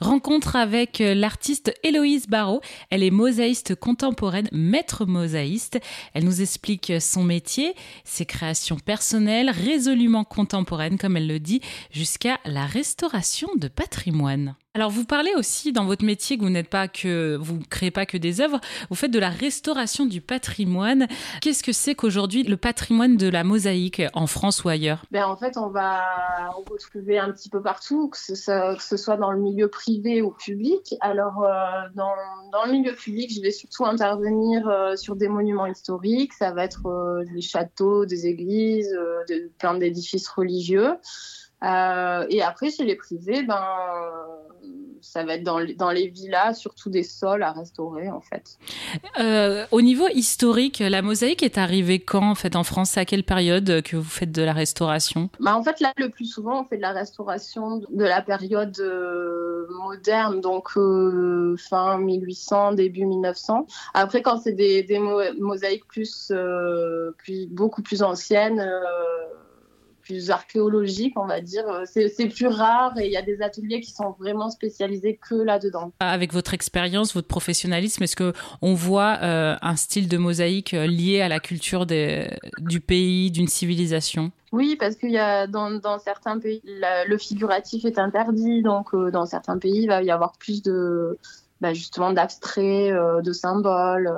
Merci. Rencontre avec euh, l'artiste Héloïse Barrault. Elle est mosaïste contemporaine, maître mosaïste. Elle nous explique son métier, ses créations personnelles, résolument contemporaines, comme elle le dit, jusqu'à la restauration de patrimoine. Alors vous parlez aussi dans votre métier que vous n'êtes pas que vous créez pas que des œuvres, vous faites de la restauration du patrimoine. Qu'est-ce que c'est qu'aujourd'hui le patrimoine de la mosaïque en France ou ailleurs? Ben, en fait on va on peut trouver un petit peu partout, que ce soit dans le milieu privé ou public. Alors euh, dans, dans, le milieu public, je vais surtout intervenir euh, sur des monuments historiques. Ça va être euh, des châteaux, des églises, plein d'édifices religieux. et après chez les privés, ben ça va être dans, dans, les villas, surtout des sols à restaurer en fait. Euh, au niveau historique, la mosaïque est arrivée quand en fait en France? À quelle période que vous faites de la restauration? Bah, En fait là, le plus souvent, on fait de la restauration de la période euh, moderne, donc euh, fin 1800, début 1900. Après, quand c'est des, des mosaïques plus, plus, beaucoup plus anciennes plus archéologique, on va dire. C'est plus rare et il y a des ateliers qui sont vraiment spécialisés que là-dedans. Avec votre expérience, votre professionnalisme, est-ce que on voit euh, un style de mosaïque euh, lié à la culture des, du pays, d'une civilisation? Oui, parce qu'il y a dans, dans certains pays, le figuratif est interdit, donc euh, dans certains pays, il va y avoir plus de, bah, justement, d'abstraits, de symboles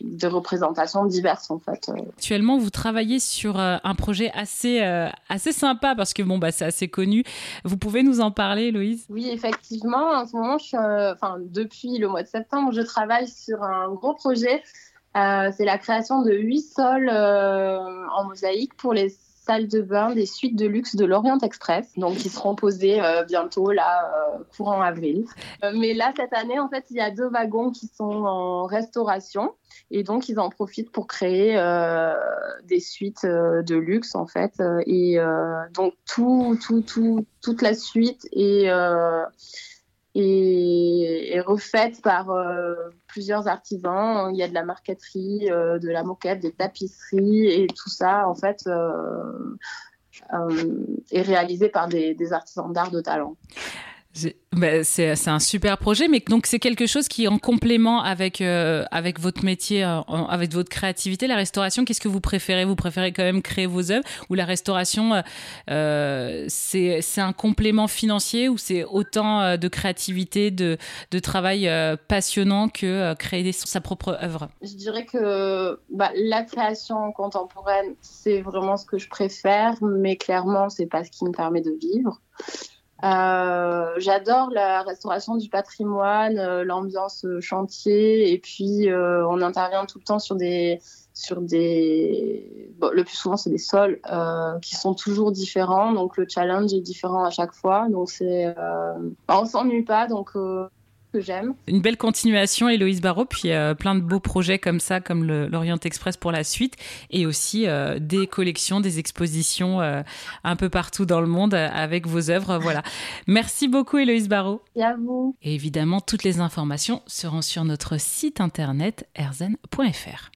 de représentations diverses en fait. Actuellement, vous travaillez sur euh, un projet assez euh, assez sympa parce que bon bah c'est assez connu. Vous pouvez nous en parler, Louise? Oui, effectivement. En ce moment, je suis, euh, enfin depuis le mois de septembre, je travaille sur un gros projet. c'est la création de huit sols en mosaïque pour les salles de bain des suites de luxe de l'Orient Express, donc qui seront posées bientôt là courant avril. mais là cette année en fait il y a deux wagons qui sont en restauration et donc, ils en profitent pour créer euh, des suites euh, de luxe, en fait. Euh, et donc, tout, tout, tout, toute la suite est, est, est refaite par plusieurs artisans. Il y a de la marqueterie, de la moquette, des tapisseries, et tout ça, en fait, est réalisé par des, des artisans d'art de talent. Bah, c'est un super projet, mais donc c'est quelque chose qui en complément avec euh, avec votre métier, euh, avec votre créativité. La restauration, qu'est-ce que vous préférez? Vous préférez quand même créer vos œuvres ou la restauration, euh, c'est c'est un complément financier ou c'est autant de créativité, de de travail passionnant que créer sa propre œuvre? Je dirais que bah, la création contemporaine, c'est vraiment ce que je préfère, mais clairement, c'est pas ce qui me permet de vivre. Euh, j'adore la restauration du patrimoine, euh, l'ambiance euh, chantier, et puis on intervient tout le temps sur des sur des bon, le plus souvent c'est des sols qui sont toujours différents, donc le challenge est différent à chaque fois, donc c'est on s'ennuie pas, donc que j'aime. Une belle continuation, Héloïse Barrault, puis euh, plein de beaux projets comme ça, comme l'Orient Express pour la suite, et aussi euh, des collections, des expositions euh, un peu partout dans le monde avec vos œuvres. Voilà. Merci beaucoup, Héloïse Barrault. Et à vous. Et évidemment, toutes les informations seront sur notre site internet erzen.fr.